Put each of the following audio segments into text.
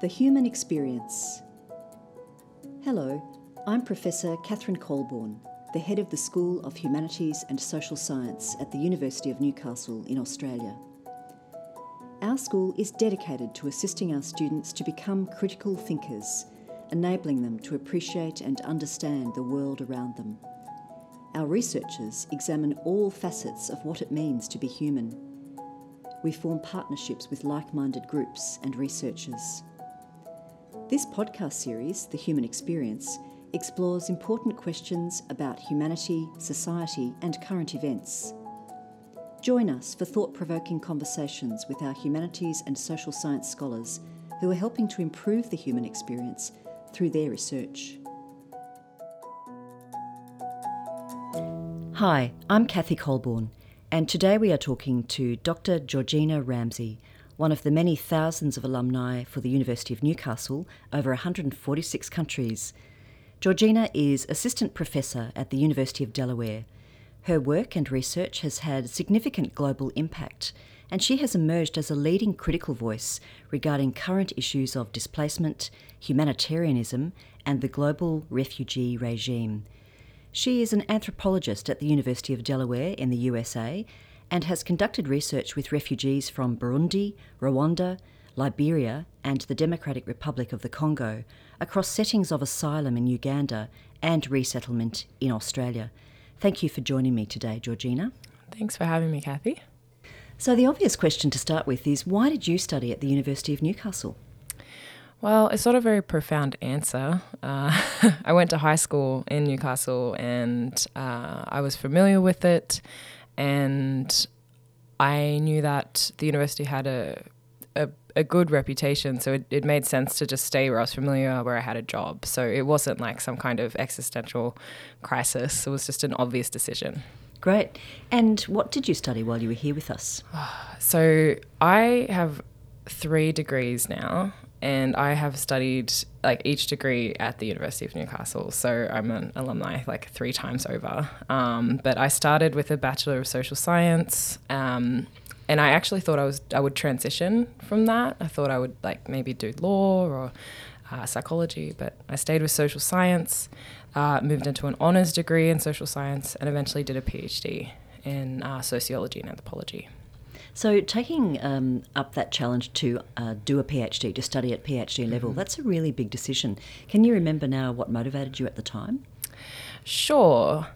The Human Experience. Hello, I'm Professor Catherine Coleborne, the head of the School of Humanities and Social Science at the University of Newcastle in Australia. Our school is dedicated to assisting our students to become critical thinkers, enabling them to appreciate and understand the world around them. Our researchers examine all facets of what it means to be human. We form partnerships with like minded groups and researchers. This podcast series, The Human Experience, explores important questions about humanity, society, and current events. Join us for thought provoking conversations with our humanities and social science scholars who are helping to improve the human experience through their research. Hi, I'm Kathy Coleborne, and today we are talking to Dr. Georgina Ramsay, one of the many thousands of alumni for the University of Newcastle over 146 countries. Georgina is Assistant Professor at the University of Delaware. Her work and research has had significant global impact, and she has emerged as a leading critical voice regarding current issues of displacement, humanitarianism, and the global refugee regime. She is an anthropologist at the University of Delaware in the USA and has conducted research with refugees from Burundi, Rwanda, Liberia, and the Democratic Republic of the Congo across settings of asylum in Uganda and resettlement in Australia. Thank you for joining me today, Georgina. Thanks for having me, Kathy. So, the obvious question to start with is why did you study at the University of Newcastle? Well, it's not a very profound answer. Uh, I went to high school in Newcastle and uh, I was familiar with it and I knew that the university had a a, a good reputation, so it, it made sense to just stay where I was familiar, where I had a job. So it wasn't like some kind of existential crisis. It was just an obvious decision. Great. And what did you study while you were here with us? So I have three degrees now and I have studied like each degree at the University of Newcastle. So I'm an alumni like three times over. Um, but I started with a Bachelor of Social Science. Um, and I actually thought I was I would transition from that. I thought I would like maybe do law or uh, psychology, but I stayed with social science, uh, moved into an honors degree in social science, and eventually did a PhD in uh, sociology and anthropology. So, taking um, up that challenge to uh, do a PhD, to study at PhD level, mm-hmm. that's a really big decision. Can you remember now what motivated you at the time? Sure.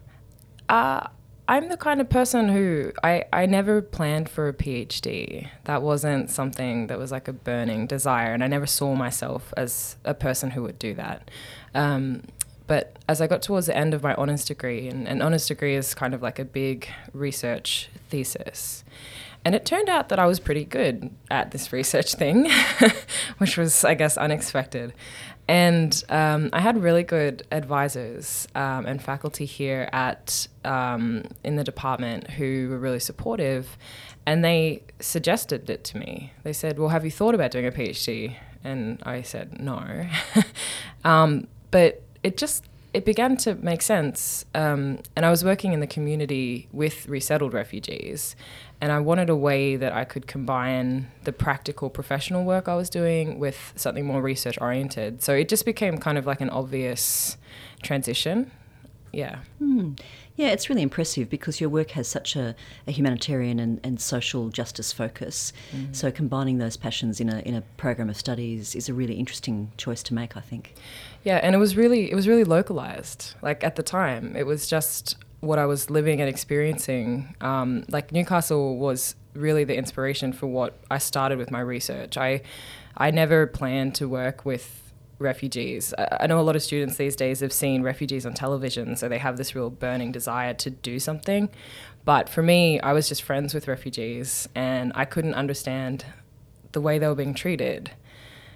Uh, I'm the kind of person who I, I never planned for a PhD. That wasn't something that was like a burning desire, and I never saw myself as a person who would do that. Um, but as I got towards the end of my honours degree, and an honours degree is kind of like a big research thesis, and it turned out that I was pretty good at this research thing, which was, I guess, unexpected. And um, I had really good advisors um, and faculty here at um, in the department who were really supportive, and they suggested it to me. They said, "Well, have you thought about doing a PhD?" And I said, "No," um, but it just it began to make sense. Um, and I was working in the community with resettled refugees, and I wanted a way that I could combine the practical professional work I was doing with something more research oriented. So it just became kind of like an obvious transition. Yeah. Hmm. Yeah, it's really impressive because your work has such a, a humanitarian and, and social justice focus. Mm. So combining those passions in a in a program of studies is a really interesting choice to make, I think. Yeah, and it was really it was really localized. Like at the time, it was just what I was living and experiencing. Um, like Newcastle was really the inspiration for what I started with my research. I I never planned to work with refugees. I know a lot of students these days have seen refugees on television, so they have this real burning desire to do something. But for me, I was just friends with refugees and I couldn't understand the way they were being treated.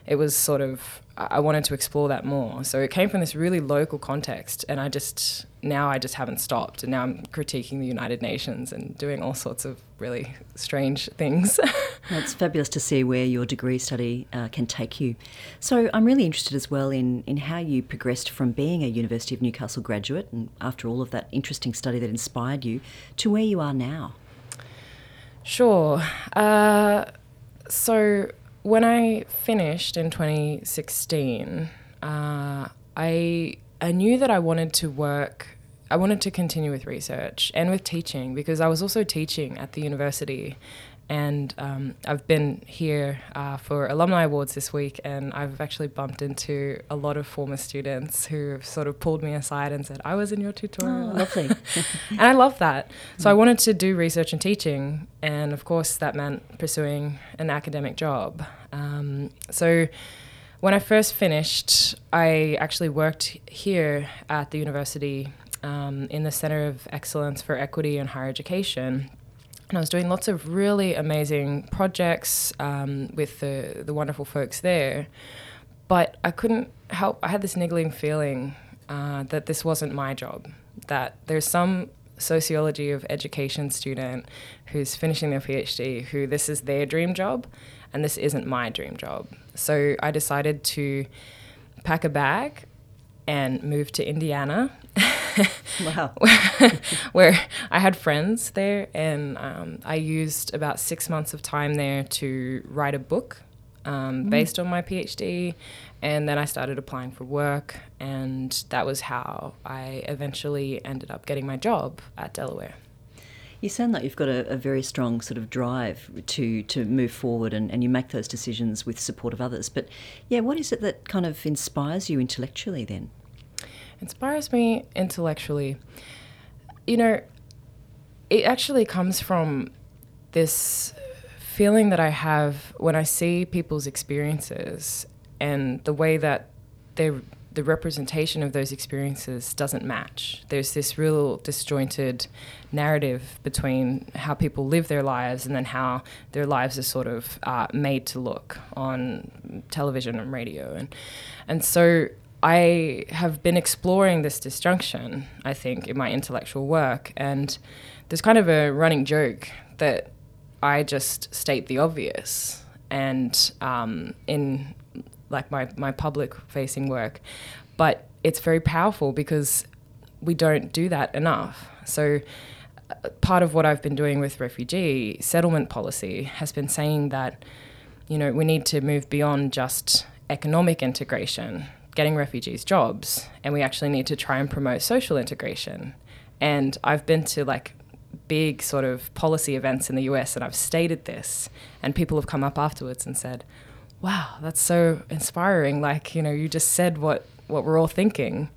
It was sort of, I wanted to explore that more. So it came from this really local context, and I just now I just haven't stopped, and now I'm critiquing the United Nations and doing all sorts of really strange things. well, it's fabulous to see where your degree study uh, can take you. So I'm really interested as well in in how you progressed from being a University of Newcastle graduate, and after all of that interesting study that inspired you, to where you are now. Sure. Uh, so when I finished in 2016, uh, I I knew that I wanted to work. I wanted to continue with research and with teaching because I was also teaching at the university and um, I've been here uh, for alumni awards this week, and I've actually bumped into a lot of former students who have sort of pulled me aside and said, "I was in your tutorial." Oh, lovely. and I love that. So I wanted to do research and teaching, and of course that meant pursuing an academic job. Um, so when I first finished, I actually worked here at the university um, in the Center of Excellence for Equity in Higher Education and I was doing lots of really amazing projects um, with the, the wonderful folks there. But I couldn't help, I had this niggling feeling uh, that this wasn't my job, that there's some sociology of education student who's finishing their PhD who this is their dream job and this isn't my dream job. So I decided to pack a bag and move to Indiana wow. where I had friends there, and um, I used about six months of time there to write a book um, mm. based on my PhD. And then I started applying for work, and that was how I eventually ended up getting my job at Delaware. You sound like you've got a, a, very strong sort of drive to, to move forward and, and you make those decisions with support of others. But yeah, what is it that kind of inspires you intellectually then? Inspires me intellectually. You know, it actually comes from this feeling that I have when I see people's experiences and the way that the representation of those experiences doesn't match. There's this real disjointed narrative between how people live their lives and then how their lives are sort of uh, made to look on television and radio, and and so I have been exploring this disjunction, I think, in my intellectual work. And there's kind of a running joke that I just state the obvious. And um, in like my, my public facing work, but it's very powerful because we don't do that enough. So, uh, part of what I've been doing with refugee settlement policy has been saying that, you know, we need to move beyond just economic integration getting refugees jobs and we actually need to try and promote social integration. And I've been to like big sort of policy events in the US and I've stated this and people have come up afterwards and said, "Wow, that's so inspiring. Like, you know, you just said what what we're all thinking."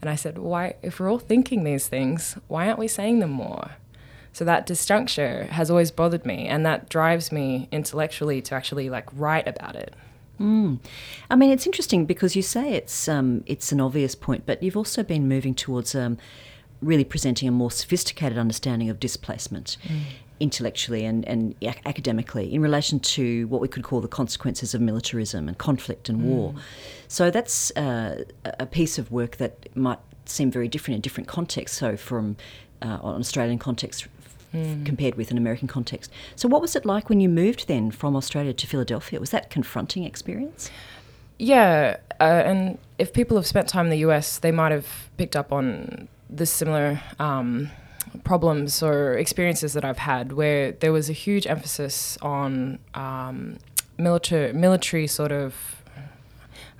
And I said, "Why if we're all thinking these things, why aren't we saying them more?" So that disjuncture has always bothered me and that drives me intellectually to actually like write about it. Mm. I mean, it's interesting because you say it's um, it's an obvious point, but you've also been moving towards um, really presenting a more sophisticated understanding of displacement. Mm. Intellectually and, and academically, in relation to what we could call the consequences of militarism and conflict and mm. war. So, that's uh, a piece of work that might seem very different in different contexts. So, from uh, an Australian context mm. compared with an American context. So, what was it like when you moved then from Australia to Philadelphia? Was that confronting experience? Yeah, uh, and if people have spent time in the US, they might have picked up on the similar um, problems or experiences that I've had, where there was a huge emphasis on um, military, military sort of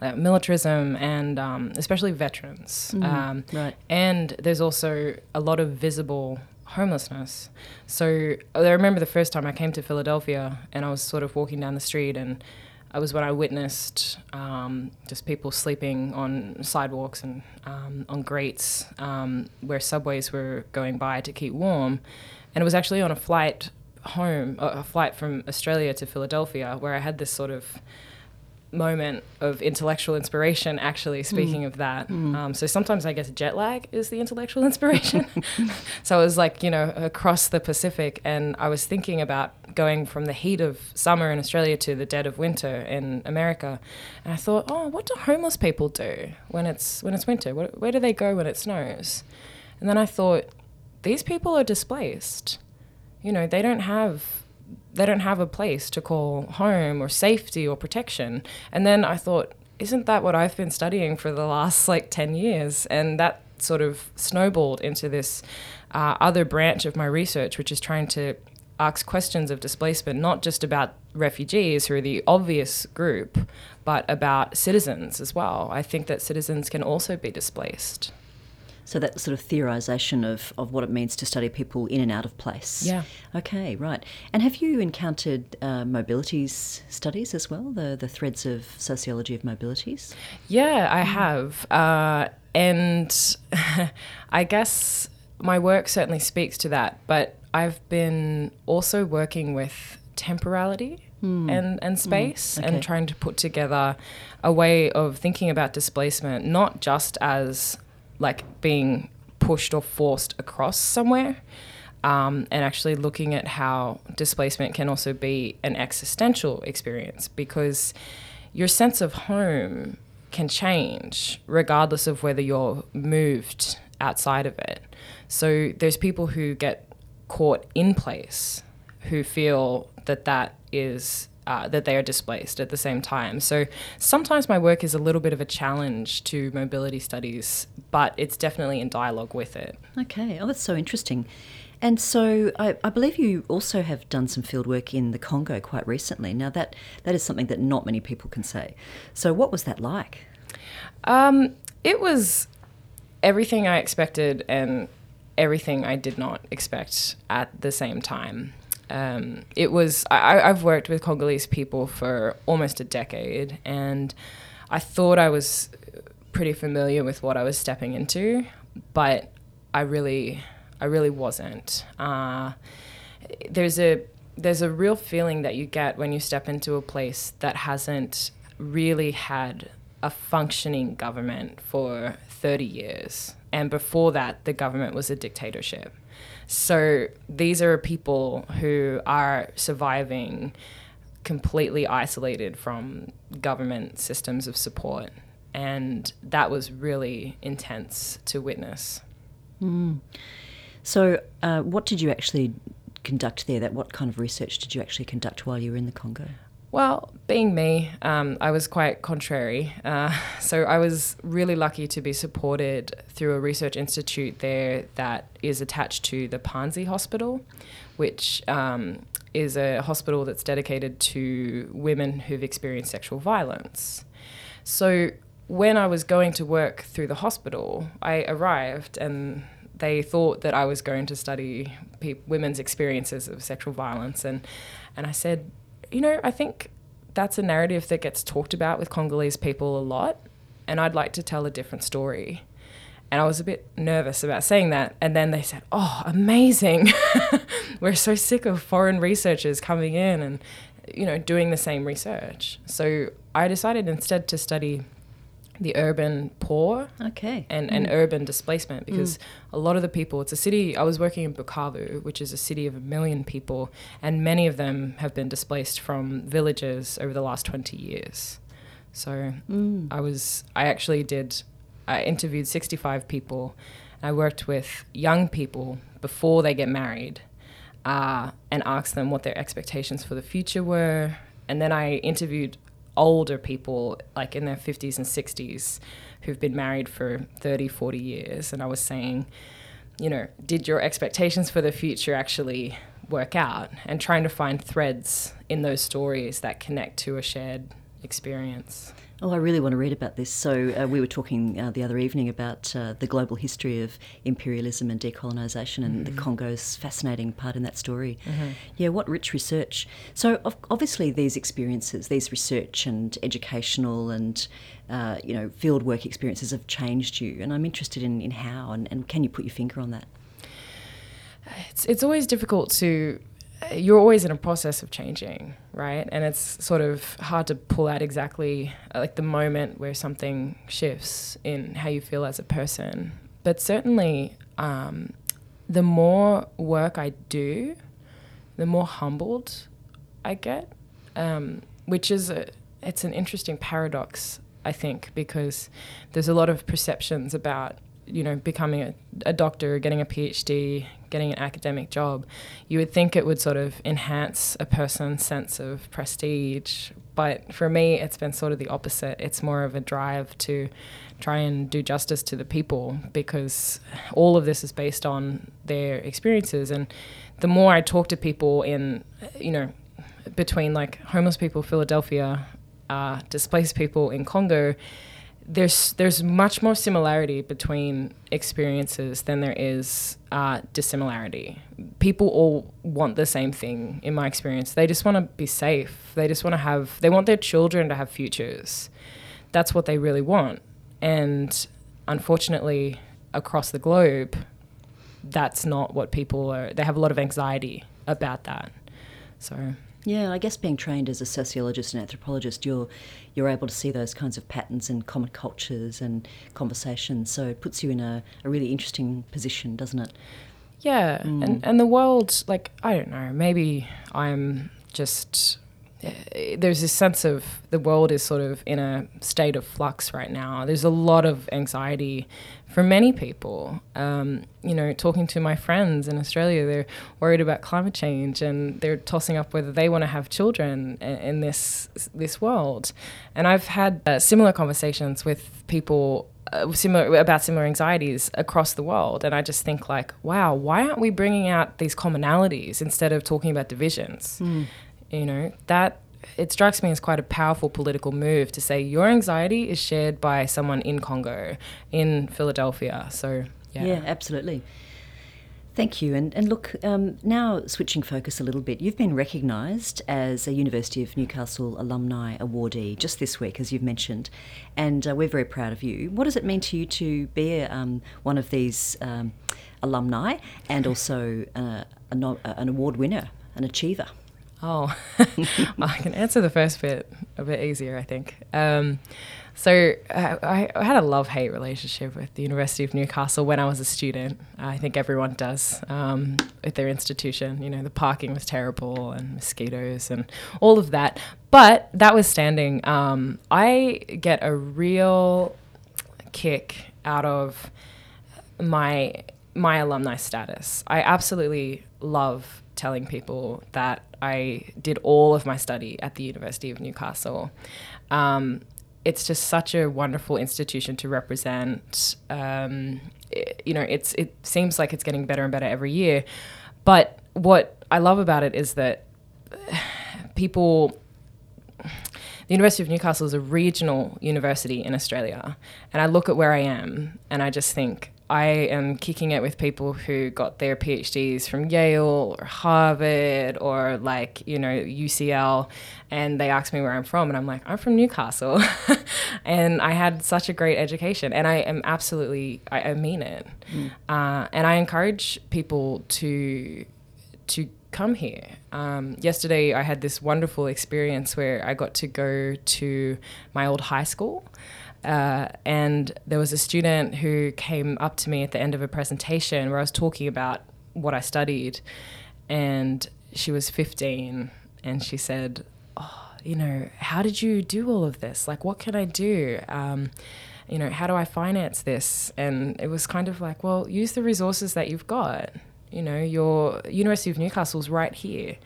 uh, militarism and um, especially veterans. Mm, um, right. And there's also a lot of visible homelessness. So I remember the first time I came to Philadelphia and I was sort of walking down the street and I was when I witnessed um, just people sleeping on sidewalks and um, on grates um, where subways were going by to keep warm. And it was actually on a flight home, a flight from Australia to Philadelphia, where I had this sort of moment of intellectual inspiration actually speaking mm. of that. Mm. um, so sometimes i guess jet lag is the intellectual inspiration. So i was like you know across the pacific and i was thinking about going from the heat of summer in australia to the dead of winter in america. And i thought oh what do homeless people do when it's when it's winter? Where, where do they go when it snows? And then i thought these people are displaced. You know they don't have they don't have a place to call home or safety or protection. And then I thought, isn't that what I've been studying for the last like 10 years? And that sort of snowballed into this uh, other branch of my research, which is trying to ask questions of displacement, not just about refugees who are the obvious group, but about citizens as well. I think that citizens can also be displaced. So that sort of theorisation of, of what it means to study people in and out of place. Yeah. Okay, right. And have you encountered uh, mobilities studies as well, the, the threads of sociology of mobilities? Yeah, I have. Uh, and I guess my work certainly speaks to that, but I've been also working with temporality mm. and, and space mm. okay. and trying to put together a way of thinking about displacement, not just as like being pushed or forced across somewhere. Um, and actually looking at how displacement can also be an existential experience because your sense of home can change regardless of whether you're moved outside of it. So there's people who get caught in place who feel that that is uh, that they are displaced at the same time. So sometimes my work is a little bit of a challenge to mobility studies, but it's definitely in dialogue with it. Okay, oh, that's so interesting. And so I, I, believe you also have done some fieldwork in the Congo quite recently. Now that that is something that not many people can say. So what was that like? Um, it was everything I expected and everything I did not expect at the same time um, it was I, I've worked with Congolese people for almost a decade, and I thought I was pretty familiar with what I was stepping into, but I really I really wasn't. Uh, there's a there's a real feeling that you get when you step into a place that hasn't really had a functioning government for 30 years. And before that, the government was a dictatorship. So these are people who are surviving completely isolated from government systems of support. And that was really intense to witness. Mm. So, uh, what did you actually conduct there? That what kind of research did you actually conduct while you were in the Congo? Well, being me, um, I was quite contrary. Uh, so I was really lucky to be supported through a research institute there that is attached to the Panzi Hospital, which um, is a hospital that's dedicated to women who've experienced sexual violence. So when I was going to work through the hospital, I arrived and they thought that I was going to study pe- women's experiences of sexual violence, and and I said, you know, I think that's a narrative that gets talked about with Congolese people a lot, and I'd like to tell a different story. And I was a bit nervous about saying that. And then they said, Oh, amazing. We're so sick of foreign researchers coming in and, you know, doing the same research. So I decided instead to study the urban poor okay and, mm. and urban displacement because mm. a lot of the people it's a city i was working in bukavu which is a city of a million people and many of them have been displaced from villages over the last 20 years so mm. i was i actually did i interviewed 65 people i worked with young people before they get married uh, and asked them what their expectations for the future were and then i interviewed older people, like in their 50s and 60s, who've been married for 30, 40 years. And I was saying, you know, did your expectations for the future actually work out? And trying to find threads in those stories that connect to a shared experience. Oh, I really want to read about this. So, uh, we were talking uh, the other evening about uh, the global history of imperialism and decolonisation, and mm-hmm. the Congo's fascinating part in that story. Mm-hmm. Yeah, what rich research. So, obviously, these experiences, these research and educational and uh, you know fieldwork experiences have changed you, and I'm interested in, in how and, and can you put your finger on that? It's it's always difficult to you're always in a process of changing, right? And it's sort of hard to pull out exactly uh, like the moment where something shifts in how you feel as a person. But certainly, um, the more work I do, the more humbled I get, um, which is a, it's an interesting paradox, I think, because there's a lot of perceptions about you know becoming a, a doctor, getting a PhD, getting an academic job, you would think it would sort of enhance a person's sense of prestige. But for me, it's been sort of the opposite. It's more of a drive to try and do justice to the people because all of this is based on their experiences. And the more I talk to people in, you know, between like homeless people, Philadelphia, uh, displaced people in Congo, there's there's much more similarity between experiences than there is uh, dissimilarity. People all want the same thing, in my experience. They just want to be safe. They just want to have. They want their children to have futures. That's what they really want. And unfortunately, across the globe, that's not what people are. They have a lot of anxiety about that. So yeah, I guess being trained as a sociologist and anthropologist, you're you're able to see those kinds of patterns and common cultures and conversations. So it puts you in a, a really interesting position, doesn't it? Yeah, mm. and and the world, like I don't know, maybe I'm just there's this sense of the world is sort of in a state of flux right now. There's a lot of anxiety for many people. Um, you know, talking to my friends in Australia, they're worried about climate change and they're tossing up whether they want to have children in, in this this world. And I've had uh, similar conversations with people uh, similar about similar anxieties across the world and i just think like wow why aren't we bringing out these commonalities instead of talking about divisions mm you know, that it strikes me as quite a powerful political move to say your anxiety is shared by someone in Congo, in Philadelphia. So, yeah. Yeah, absolutely. Thank you. And, and look, um, now switching focus a little bit, you've been recognised as a University of Newcastle Alumni Awardee just this week, as you've mentioned, and uh, we're very proud of you. What does it mean to you to be um, one of these um, alumni and also uh, an award winner, an achiever? Oh, I can answer the first bit a bit easier, I think. Um, so I, I, had a love hate relationship with the University of Newcastle when I was a student. I think everyone does um, with their institution. You know, the parking was terrible and mosquitoes and all of that. But that was standing. Um, I get a real kick out of my my alumni status. I absolutely love telling people that I did all of my study at the University of Newcastle. Um, it's just such a wonderful institution to represent. Um, it, you know, it's it seems like it's getting better and better every year. But what I love about it is that people the University of Newcastle is a regional university in Australia. And I look at where I am and I just think, I am kicking it with people who got their PhDs from Yale or Harvard or like, you know, UCL. And they ask me where I'm from. And I'm like, I'm from Newcastle. and I had such a great education. And I am absolutely, I, I mean it. Mm. Uh, and I encourage people to, to come here. Um, yesterday, I had this wonderful experience where I got to go to my old high school. Uh, and there was a student who came up to me at the end of a presentation where I was talking about what I studied, and she was 15, and she said, "Oh, you know, how did you do all of this? Like, what can I do?" Um, you know, how do I finance this? And it was kind of like, well, use the resources that you've got. You know, your University of Newcastle's right here.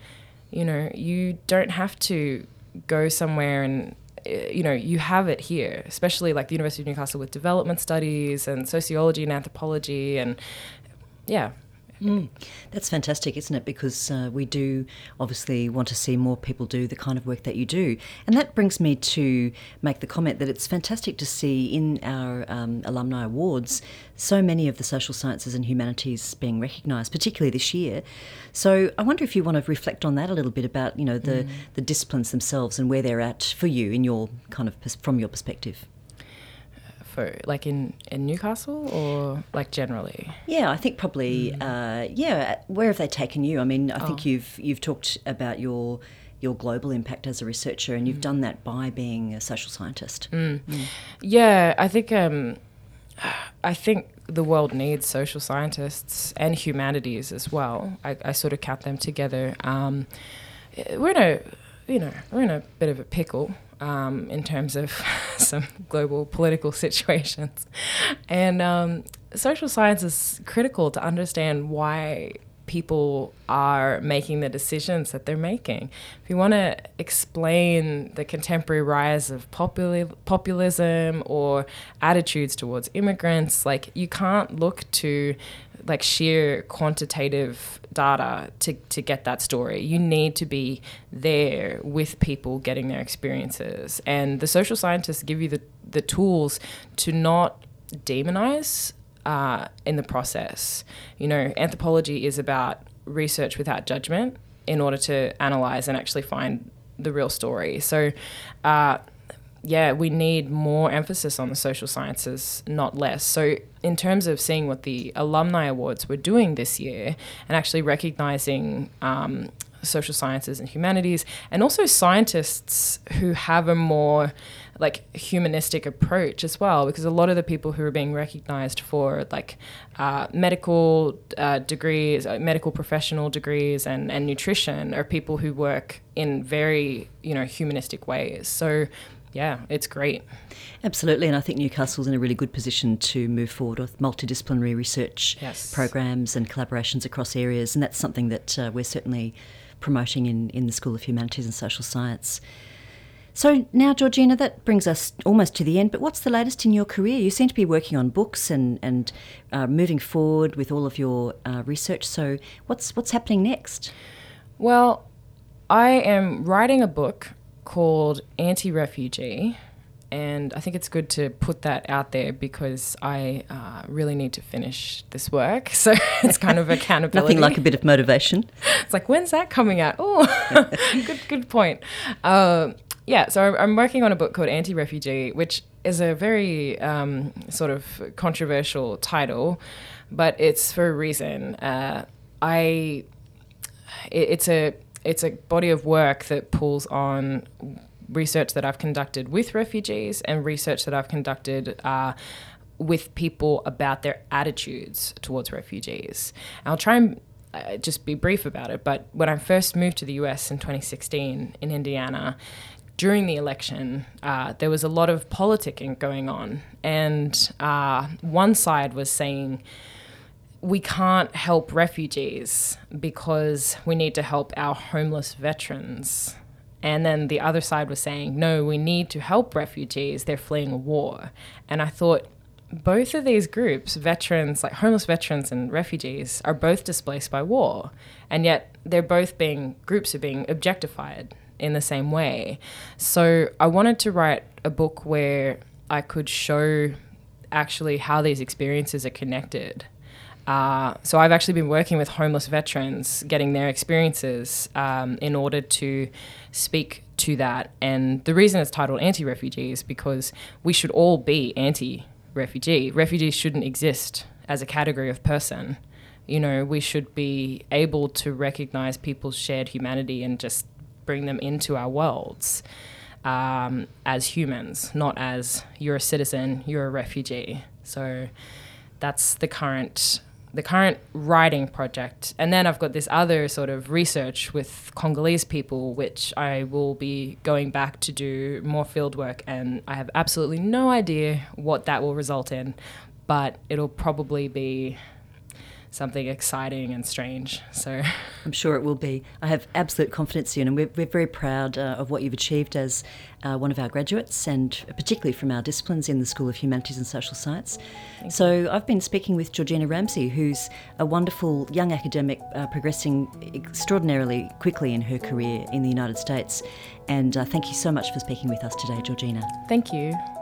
You know, you don't have to go somewhere and Eh, you know, you have it here, especially like the University of Newcastle with development studies and sociology and anthropology and yeah, Mm. That's fantastic, isn't it? Because uh, we do obviously want to see more people do the kind of work that you do. And that brings me to make the comment that it's fantastic to see in our um, alumni awards so many of the social sciences and humanities being recognised, particularly this year. So I wonder if you want to reflect on that a little bit about, you know, the, mm. the disciplines themselves and where they're at for you in your kind of from your perspective like in in Newcastle or like generally? Yeah, I think probably mm. uh, yeah. Where have they taken you? I mean, I oh. think you've you've talked about your your global impact as a researcher, and you've mm. done that by being a social scientist. Mm. mm. Yeah, I think um, I think the world needs social scientists and humanities as well. I, I sort of count them together. Um, we're in a you know we're in a bit of a pickle um, in terms of some global political situations. And um, social science is critical to understand why people are making the decisions that they're making. If you want to explain the contemporary rise of populi- populism or attitudes towards immigrants, like you can't look to like sheer quantitative data to, to get that story. You need to be there with people getting their experiences. And the social scientists give you the, the tools to not demonize uh, in the process. You know, anthropology is about research without judgment in order to analyze and actually find the real story. So, uh, yeah, we need more emphasis on the social sciences, not less. So, in terms of seeing what the alumni awards were doing this year and actually recognizing um, social sciences and humanities, and also scientists who have a more like humanistic approach as well because a lot of the people who are being recognized for like uh, medical uh, degrees uh, medical professional degrees and, and nutrition are people who work in very you know humanistic ways so yeah, it's great. Absolutely, and I think Newcastle's in a really good position to move forward with multidisciplinary research yes. programs and collaborations across areas, and that's something that uh, we're certainly promoting in, in the School of Humanities and Social Science. So now, Georgina, that brings us almost to the end. But what's the latest in your career? You seem to be working on books and and uh, moving forward with all of your uh, research. So what's what's happening next? Well, I am writing a book called Anti-Refugee, and I think it's good to put that out there because I uh, really need to finish this work. So it's kind of accountability. Nothing like a bit of motivation. it's like when's that coming out? Oh, good good point. Uh, yeah, so I'm working on a book called Anti Refugee, which is a very um, sort of controversial title, but it's for a reason. Uh, I, it, it's a it's a body of work that pulls on research that I've conducted with refugees and research that I've conducted. Uh, with people about their attitudes towards refugees. I'll try and uh, just be brief about it, but when I first moved to the US in 2016 in Indiana, during the election, uh, there was a lot of politicking going on, and uh, one side was saying we can't help refugees because we need to help our homeless veterans. And then the other side was saying, no, we need to help refugees, they're fleeing war. And I thought, both of these groups, veterans, like homeless veterans and refugees, are both displaced by war. And yet they're both being, groups are being objectified in the same way. So I wanted to write a book where I could show actually how these experiences are connected. Uh, so I've actually been working with homeless veterans, getting their experiences um, in order to speak to that. And the reason it's titled anti-refugee is because we should all be anti-refugee. Refugees shouldn't exist as a category of person. You know, we should be able to recognize people's shared humanity and just bring them into our worlds um, as humans, not as you're a citizen, you're a refugee. So that's the current the current writing project. And then I've got this other sort of research with Congolese people, which I will be going back to do more field work. And I have absolutely no idea what that will result in, but it'll probably be something exciting and strange. So I'm sure it will be. I have absolute confidence in, you, and we're, we're very proud uh, of what you've achieved as uh, one of our graduates, and particularly from our disciplines in the School of Humanities and Social Science. Thank so you. I've been speaking with Georgina Ramsay, who's a wonderful young academic uh, progressing extraordinarily quickly in her career in the United States. And uh, thank you so much for speaking with us today, Georgina. Thank you.